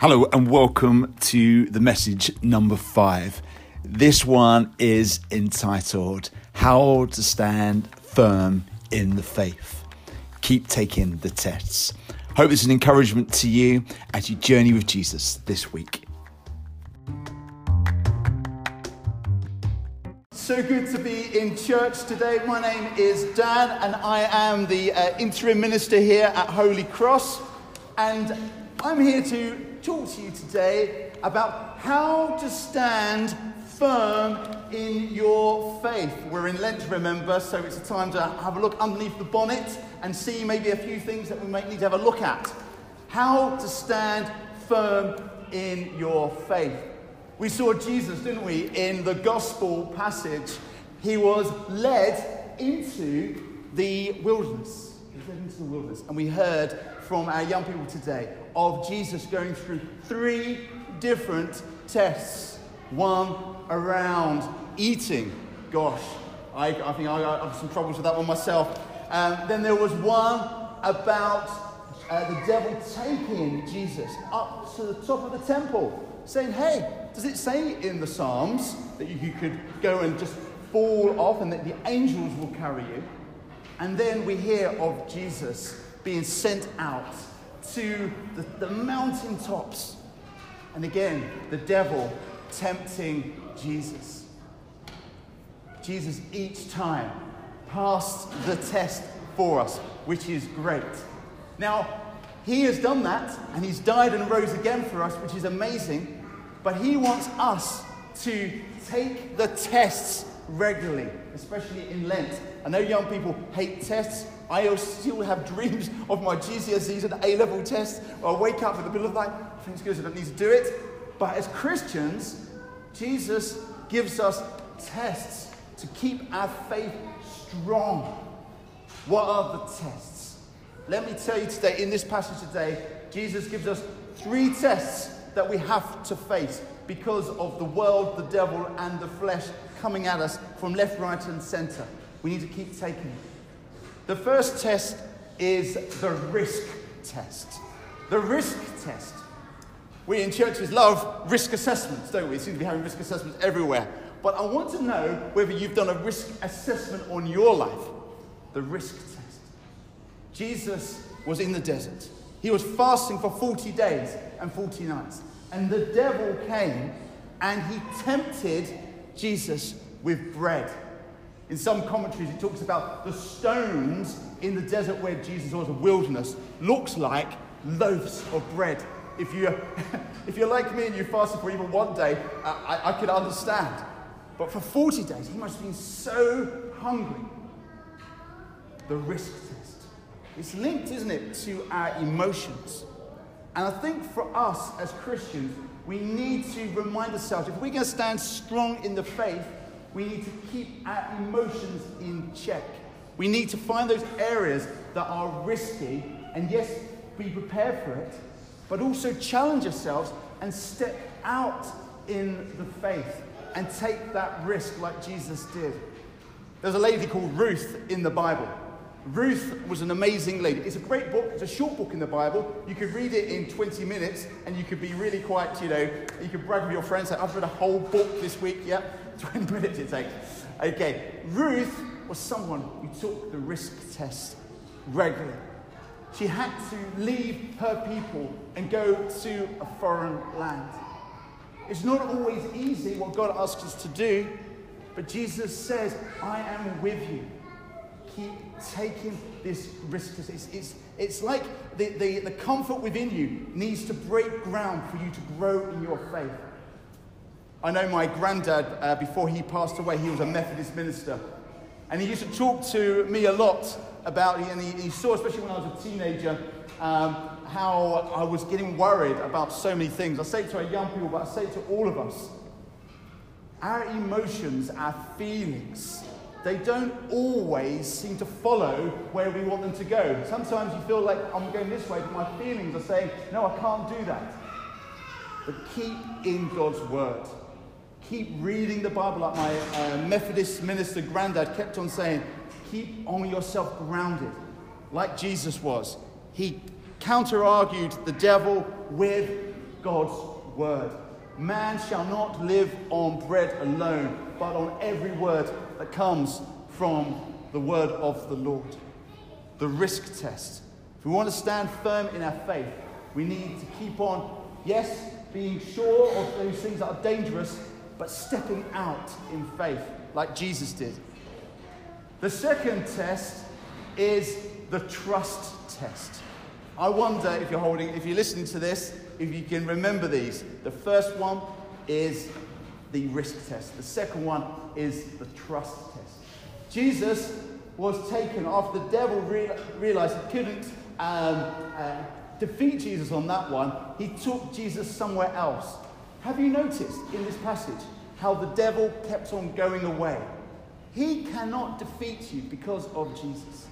Hello and welcome to the message number five. This one is entitled How to Stand Firm in the Faith. Keep taking the tests. Hope it's an encouragement to you as you journey with Jesus this week. So good to be in church today. My name is Dan, and I am the uh, interim minister here at Holy Cross. And I'm here to talk to you today about how to stand firm in your faith. We're in Lent, remember, so it's a time to have a look underneath the bonnet and see maybe a few things that we might need to have a look at. How to stand firm in your faith. We saw Jesus, didn't we, in the gospel passage. He was led into the wilderness. He was led into the wilderness. And we heard from our young people today of Jesus going through three different tests. One around eating. Gosh, I, I think I, have some troubles with that one myself. Um, then there was one about uh, the devil taking Jesus up to the top of the temple, saying, Hey, does it say in the Psalms that you could go and just fall off and that the angels will carry you? And then we hear of Jesus being sent out to the, the mountaintops. And again, the devil tempting Jesus. Jesus each time passed the test for us, which is great. Now, he has done that and he's died and rose again for us, which is amazing. But he wants us to take the tests regularly, especially in Lent. I know young people hate tests. I still have dreams of my GCSEs and A level tests. I wake up in the middle of the night, I think good, I don't need to do it. But as Christians, Jesus gives us tests to keep our faith strong. What are the tests? Let me tell you today, in this passage today, Jesus gives us three tests that we have to face because of the world, the devil, and the flesh coming at us from left, right, and center. We need to keep taking it. The first test is the risk test. The risk test. We in churches love risk assessments, don't we? We seem to be having risk assessments everywhere. But I want to know whether you've done a risk assessment on your life. The risk test. Jesus was in the desert. He was fasting for 40 days and 40 nights. And the devil came and he tempted Jesus with bread. In some commentaries, it talks about the stones in the desert where Jesus was, a wilderness, looks like loaves of bread. If you're, if you're like me and you fasted for even one day, I, I could understand. But for 40 days, he must have been so hungry. The risk test. It's linked, isn't it, to our emotions. And I think for us as Christians, we need to remind ourselves if we're going to stand strong in the faith, we need to keep our emotions in check. We need to find those areas that are risky and, yes, be prepared for it, but also challenge ourselves and step out in the faith and take that risk like Jesus did. There's a lady called Ruth in the Bible. Ruth was an amazing lady. It's a great book. It's a short book in the Bible. You could read it in 20 minutes and you could be really quite, you know, you could brag with your friends, say, I've read a whole book this week. Yeah, 20 minutes it takes. Okay, Ruth was someone who took the risk test regularly. She had to leave her people and go to a foreign land. It's not always easy what God asks us to do, but Jesus says, I am with you keep taking this risk. because It's, it's, it's like the, the, the comfort within you needs to break ground for you to grow in your faith. I know my granddad, uh, before he passed away, he was a Methodist minister. And he used to talk to me a lot about, and he, he saw, especially when I was a teenager, um, how I was getting worried about so many things. I say it to our young people, but I say it to all of us. Our emotions, our feelings, they don't always seem to follow where we want them to go. Sometimes you feel like I'm going this way, but my feelings are saying, no, I can't do that. But keep in God's word. Keep reading the Bible, like my uh, Methodist minister granddad kept on saying, keep on yourself grounded, like Jesus was. He counter argued the devil with God's word. Man shall not live on bread alone, but on every word that comes from the word of the Lord. The risk test. If we want to stand firm in our faith, we need to keep on, yes, being sure of those things that are dangerous, but stepping out in faith like Jesus did. The second test is the trust test. I wonder if you're holding, if you're listening to this, if you can remember these. The first one is the risk test. The second one is the trust test. Jesus was taken after the devil re- realized he couldn't um, uh, defeat Jesus on that one. He took Jesus somewhere else. Have you noticed in this passage how the devil kept on going away? He cannot defeat you because of Jesus.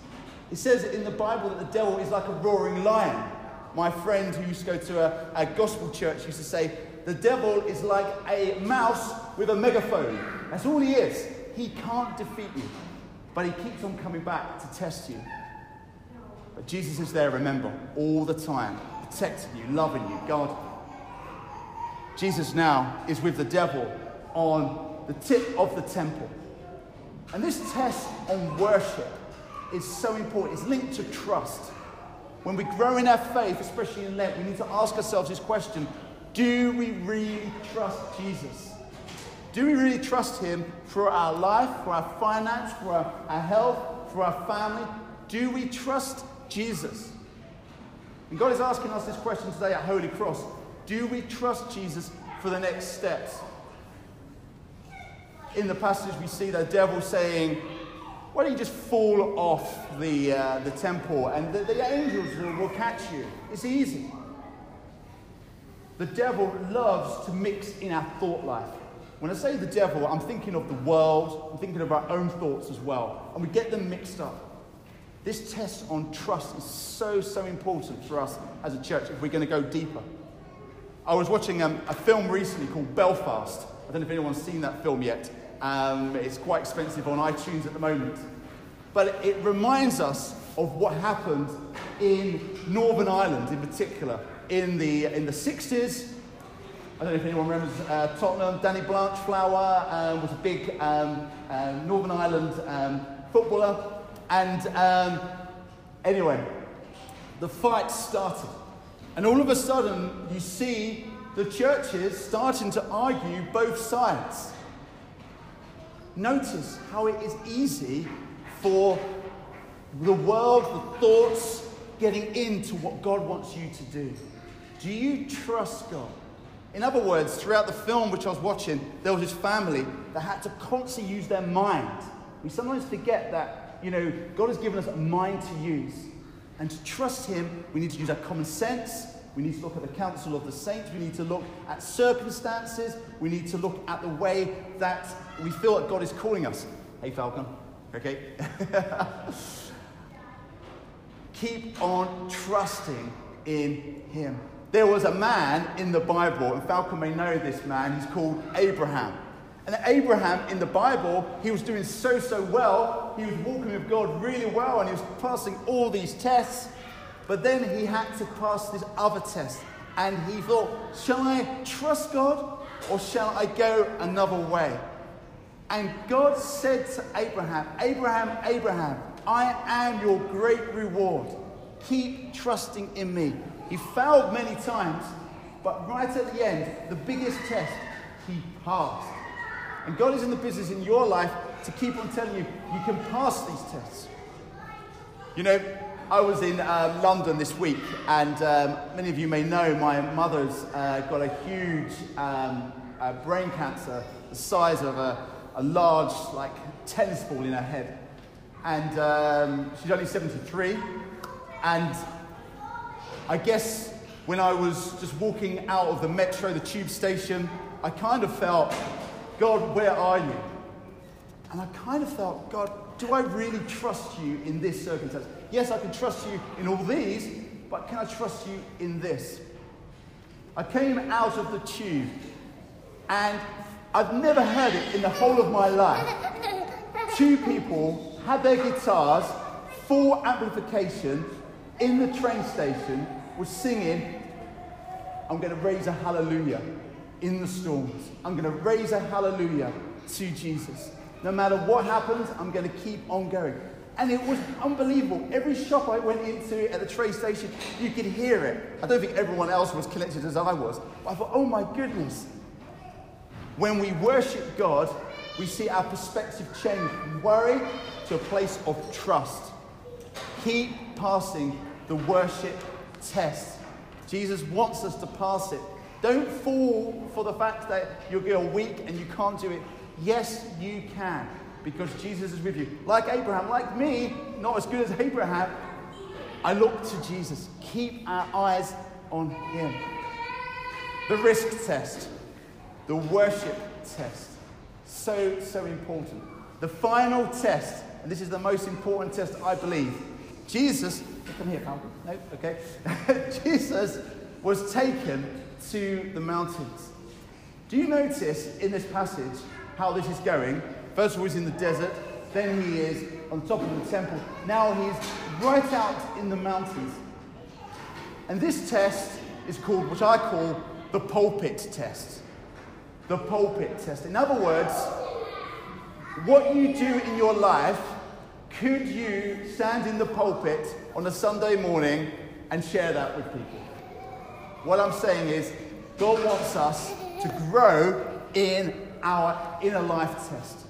It says in the Bible that the devil is like a roaring lion. My friend who used to go to a, a gospel church used to say, the devil is like a mouse with a megaphone. That's all he is. He can't defeat you, but he keeps on coming back to test you. But Jesus is there, remember, all the time, protecting you, loving you, God. Jesus now is with the devil on the tip of the temple. And this test on worship is so important. It's linked to trust. When we grow in our faith, especially in Lent, we need to ask ourselves this question Do we really trust Jesus? Do we really trust Him for our life, for our finance, for our, our health, for our family? Do we trust Jesus? And God is asking us this question today at Holy Cross Do we trust Jesus for the next steps? In the passage, we see the devil saying, Why don't you just fall off the, uh, the temple and the, the angels will, will catch you? It's easy. The devil loves to mix in our thought life. When I say the devil, I'm thinking of the world, I'm thinking of our own thoughts as well, and we get them mixed up. This test on trust is so, so important for us as a church if we're going to go deeper. I was watching um, a film recently called Belfast. I don't know if anyone's seen that film yet. Um, it's quite expensive on iTunes at the moment. But it reminds us of what happened in Northern Ireland in particular in the, in the 60s. I don't know if anyone remembers uh, Tottenham. Danny Blanchflower um, was a big um, uh, Northern Ireland um, footballer. And um, anyway, the fight started. And all of a sudden, you see the churches starting to argue both sides. Notice how it is easy for the world, the thoughts, getting into what God wants you to do. Do you trust God? In other words, throughout the film which I was watching, there was this family that had to constantly use their mind. We sometimes forget that, you know, God has given us a mind to use. And to trust Him, we need to use our common sense. We need to look at the counsel of the saints. We need to look at circumstances. We need to look at the way that we feel that God is calling us. Hey, Falcon. Okay? Keep on trusting in Him. There was a man in the Bible, and Falcon may know this man, he's called Abraham. And Abraham in the Bible, he was doing so, so well. He was walking with God really well, and he was passing all these tests. But then he had to pass this other test. And he thought, shall I trust God or shall I go another way? And God said to Abraham, Abraham, Abraham, I am your great reward. Keep trusting in me. He failed many times, but right at the end, the biggest test, he passed. And God is in the business in your life to keep on telling you, you can pass these tests. You know, I was in uh, London this week, and um, many of you may know my mother's uh, got a huge um, uh, brain cancer, the size of a, a, large, like, tennis ball in her head. And um, she's only 73. And I guess when I was just walking out of the metro, the tube station, I kind of felt, God, where are you? And I kind of felt, God, do I really trust you in this circumstance? Yes, I can trust you in all these, but can I trust you in this? I came out of the tube and I've never heard it in the whole of my life. Two people had their guitars, full amplification, in the train station, was singing, I'm going to raise a hallelujah in the storms. I'm going to raise a hallelujah to Jesus. No matter what happens, I'm going to keep on going. And it was unbelievable. Every shop I went into at the train station, you could hear it. I don't think everyone else was connected as I was. But I thought, oh my goodness. When we worship God, we see our perspective change from worry to a place of trust. Keep passing the worship test. Jesus wants us to pass it. Don't fall for the fact that you're weak and you can't do it. Yes, you can because Jesus is with you. Like Abraham, like me, not as good as Abraham, I look to Jesus. Keep our eyes on Him. The risk test, the worship test. So, so important. The final test, and this is the most important test, I believe. Jesus, come here, Falcon. No, okay. Jesus was taken to the mountains. Do you notice in this passage how this is going? First of all, he's in the desert. Then he is on top of the temple. Now he's right out in the mountains. And this test is called, which I call the pulpit test. The pulpit test. In other words, what you do in your life, could you stand in the pulpit on a Sunday morning and share that with people? What I'm saying is, God wants us to grow in our inner life test.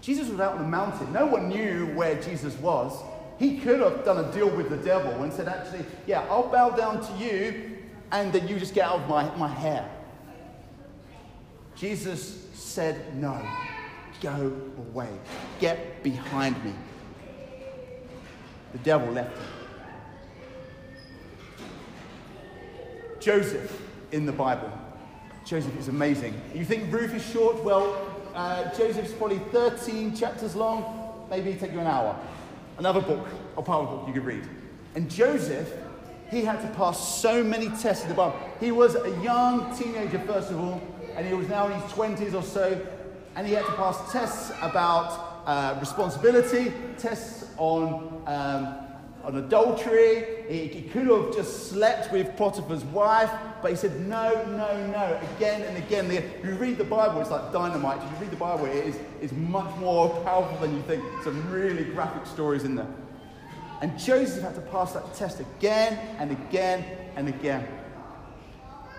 Jesus was out on the mountain. No one knew where Jesus was. He could have done a deal with the devil and said, actually, yeah, I'll bow down to you and then you just get out of my, my hair. Jesus said, no, go away. Get behind me. The devil left him. Joseph in the Bible. Joseph is amazing. You think Ruth is short? Well, uh, Joseph's probably 13 chapters long, maybe take you an hour. Another book, or part of a book you could read. And Joseph, he had to pass so many tests in the Bible. He was a young teenager, first of all, and he was now in his 20s or so, and he had to pass tests about uh, responsibility, tests on um, on adultery. He, he, could have just slept with Potiphar's wife, but he said, no, no, no, again and again. The, you read the Bible, it's like dynamite. If you read the Bible, it is, is much more powerful than you think. Some really graphic stories in there. And Joseph had to pass that test again and again and again.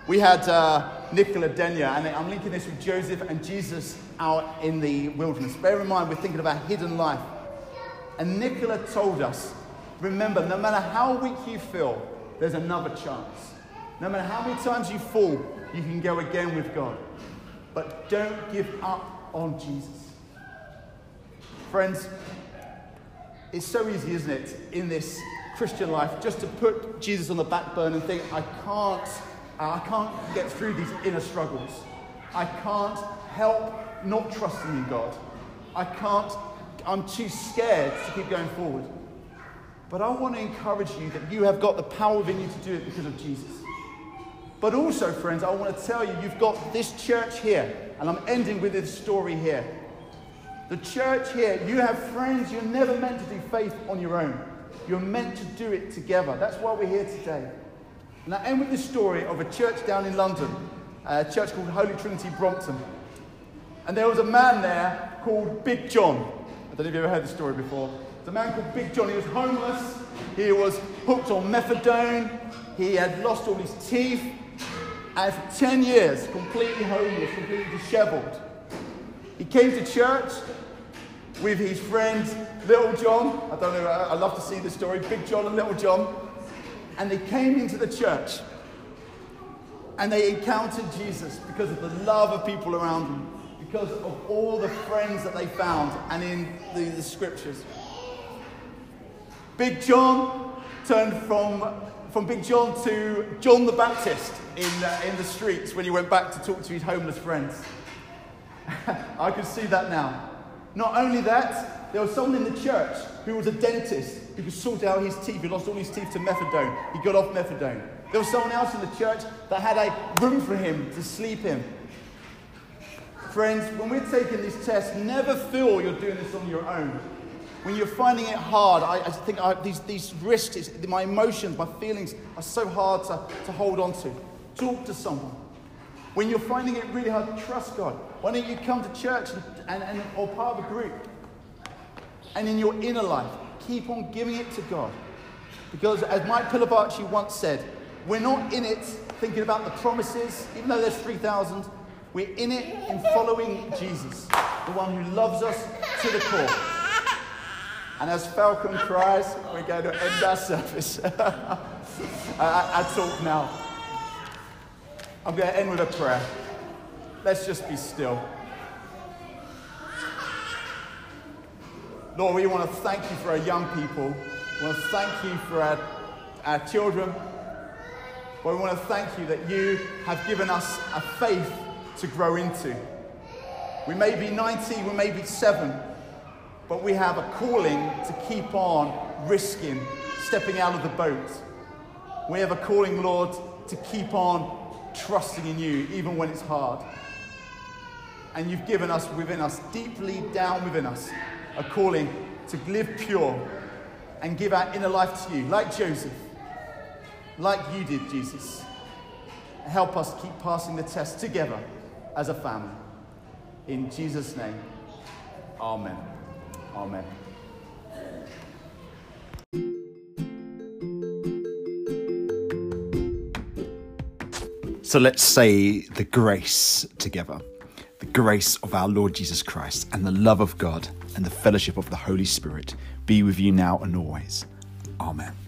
We had uh, Nicola Denya, and I'm linking this with Joseph and Jesus out in the wilderness. Bear in mind, we're thinking about hidden life. And Nicola told us Remember, no matter how weak you feel, there's another chance. No matter how many times you fall, you can go again with God. But don't give up on Jesus. Friends, it's so easy, isn't it, in this Christian life, just to put Jesus on the back burner and think, I can't, I can't get through these inner struggles. I can't help not trusting in God. I can't, I'm too scared to keep going forward. But I want to encourage you that you have got the power within you to do it because of Jesus. But also, friends, I want to tell you, you've got this church here, and I'm ending with this story here. The church here, you have friends, you're never meant to do faith on your own. You're meant to do it together. That's why we're here today. And I end with this story of a church down in London, a church called Holy Trinity Brompton. And there was a man there called Big John. I don't know if you've ever heard this story before. The man called Big John. He was homeless. He was hooked on methadone. He had lost all his teeth. And for 10 years, completely homeless, completely disheveled. He came to church with his friend Little John. I don't know, I love to see the story. Big John and Little John. And they came into the church and they encountered Jesus because of the love of people around them, because of all the friends that they found and in the, the scriptures. Big John turned from, from Big John to John the Baptist in, uh, in the streets when he went back to talk to his homeless friends. I could see that now. Not only that, there was someone in the church who was a dentist who could sort out his teeth. He lost all his teeth to methadone. He got off methadone. There was someone else in the church that had a room for him to sleep in. Friends, when we're taking these tests, never feel you're doing this on your own when you're finding it hard, I, I think I, these, these risks, my emotions, my feelings are so hard to, to hold on to. talk to someone. When you're finding it really hard trust God, why don't you come to church and, and, or part of a group? And in your inner life, keep on giving it to God. Because as Mike Pilavachi once said, we're not in it thinking about the promises, even though there's 3,000. We're in it in following Jesus, the one who loves us to the core. And as Falcon cries, we're going to end our service. I, I, I talk now. I'm going to end with a prayer. Let's just be still. Lord, we want to thank you for our young people. We want to thank you for our, our children. But we want to thank you that you have given us a faith to grow into. We may be 90, we may be seven, but we have a calling to keep on risking stepping out of the boat. We have a calling, Lord, to keep on trusting in you, even when it's hard. And you've given us within us, deeply down within us, a calling to live pure and give our inner life to you, like Joseph, like you did, Jesus. Help us keep passing the test together as a family. In Jesus' name, Amen. Amen. So let's say the grace together. The grace of our Lord Jesus Christ and the love of God and the fellowship of the Holy Spirit be with you now and always. Amen.